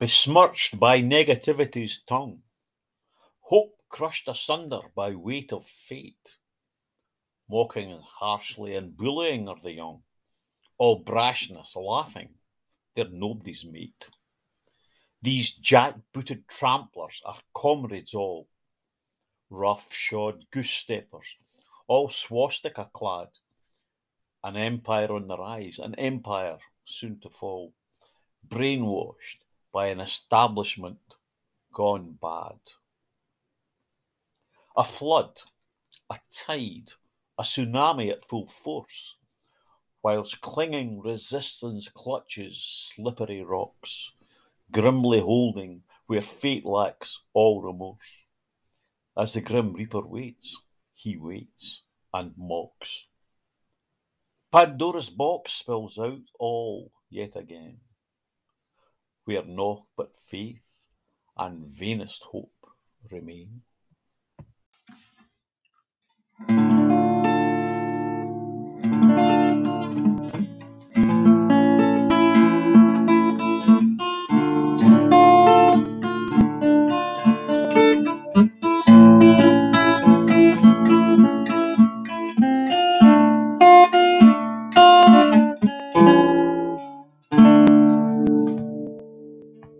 Besmirched by negativity's tongue, hope crushed asunder by weight of fate, mocking harshly and bullying are the young, all brashness, laughing, they're nobody's mate. These jack-booted tramplers are comrades all, rough-shod goose-steppers, all swastika clad, an empire on the rise, an empire soon to fall, brainwashed by an establishment gone bad. A flood, a tide, a tsunami at full force, whilst clinging resistance clutches slippery rocks, grimly holding where fate lacks all remorse. As the grim reaper waits, he waits and mocks. Pandora's box spills out all yet again where naught but faith and vainest hope remain. Thank you.